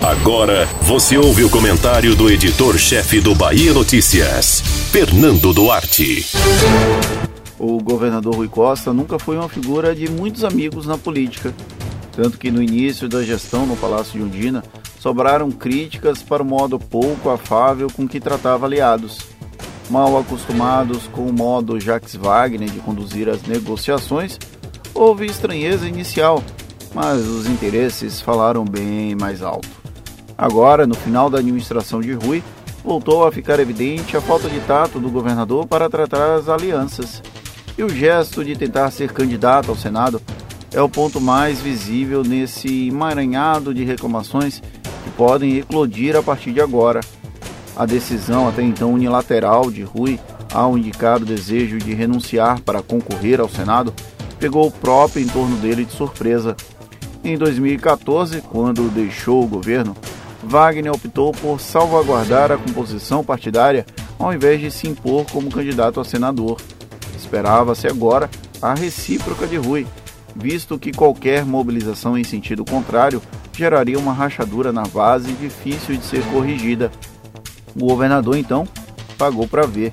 Agora você ouve o comentário do editor-chefe do Bahia Notícias, Fernando Duarte. O governador Rui Costa nunca foi uma figura de muitos amigos na política. Tanto que no início da gestão no Palácio de Undina sobraram críticas para o modo pouco afável com que tratava aliados. Mal acostumados com o modo Jacques Wagner de conduzir as negociações, houve estranheza inicial, mas os interesses falaram bem mais alto. Agora, no final da administração de Rui, voltou a ficar evidente a falta de tato do governador para tratar as alianças. E o gesto de tentar ser candidato ao Senado é o ponto mais visível nesse emaranhado de reclamações que podem eclodir a partir de agora. A decisão, até então unilateral, de Rui ao indicar o desejo de renunciar para concorrer ao Senado pegou o próprio entorno dele de surpresa. Em 2014, quando deixou o governo, Wagner optou por salvaguardar a composição partidária ao invés de se impor como candidato a senador. Esperava-se agora a recíproca de Rui, visto que qualquer mobilização em sentido contrário geraria uma rachadura na base difícil de ser corrigida. O governador, então, pagou para ver.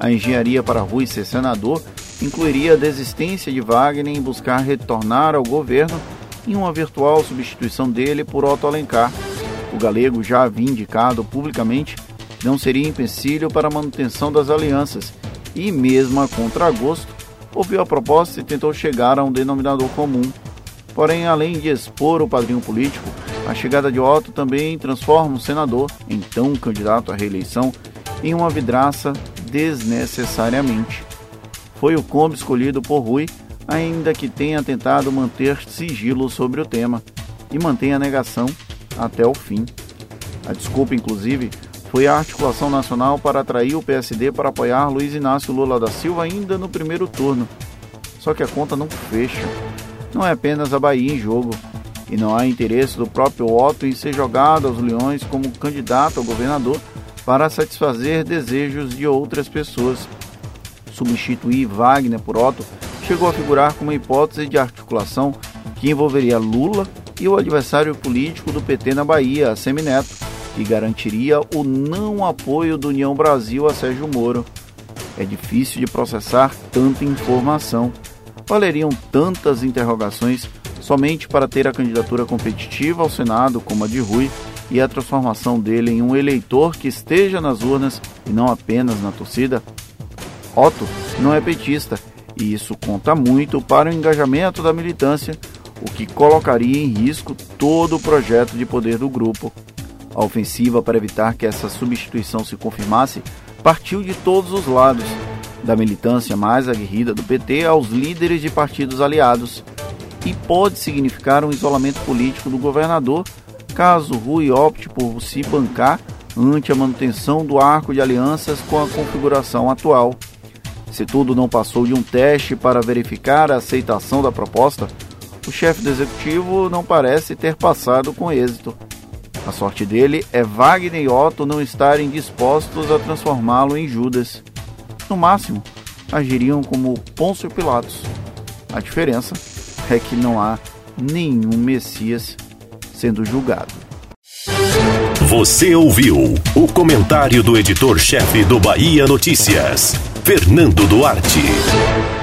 A engenharia para Rui ser senador incluiria a desistência de Wagner em buscar retornar ao governo em uma virtual substituição dele por Otto Alencar. O galego já havia indicado publicamente não seria empecilho para a manutenção das alianças e, mesmo a contragosto, ouviu a proposta e tentou chegar a um denominador comum. Porém, além de expor o padrinho político, a chegada de Otto também transforma o senador, então candidato à reeleição, em uma vidraça desnecessariamente. Foi o combo escolhido por Rui, ainda que tenha tentado manter sigilo sobre o tema e mantém a negação até o fim. A desculpa, inclusive, foi a articulação nacional para atrair o PSD para apoiar Luiz Inácio Lula da Silva ainda no primeiro turno. Só que a conta não fecha. Não é apenas a Bahia em jogo, e não há interesse do próprio Otto em ser jogado aos leões como candidato ao governador para satisfazer desejos de outras pessoas. Substituir Wagner por Otto chegou a figurar como uma hipótese de articulação que envolveria Lula e o adversário político do PT na Bahia, Semineto, que garantiria o não apoio do União Brasil a Sérgio Moro. É difícil de processar tanta informação. Valeriam tantas interrogações somente para ter a candidatura competitiva ao Senado como a de Rui e a transformação dele em um eleitor que esteja nas urnas e não apenas na torcida? Otto não é petista e isso conta muito para o engajamento da militância, o que colocaria em risco todo o projeto de poder do grupo. A ofensiva para evitar que essa substituição se confirmasse partiu de todos os lados, da militância mais aguerrida do PT aos líderes de partidos aliados, e pode significar um isolamento político do governador caso Rui opte por se bancar ante a manutenção do arco de alianças com a configuração atual. Se tudo não passou de um teste para verificar a aceitação da proposta, o chefe do executivo não parece ter passado com êxito. A sorte dele é Wagner e Otto não estarem dispostos a transformá-lo em Judas. No máximo, agiriam como Pôncio Pilatos. A diferença é que não há nenhum Messias sendo julgado. Você ouviu o comentário do editor-chefe do Bahia Notícias, Fernando Duarte.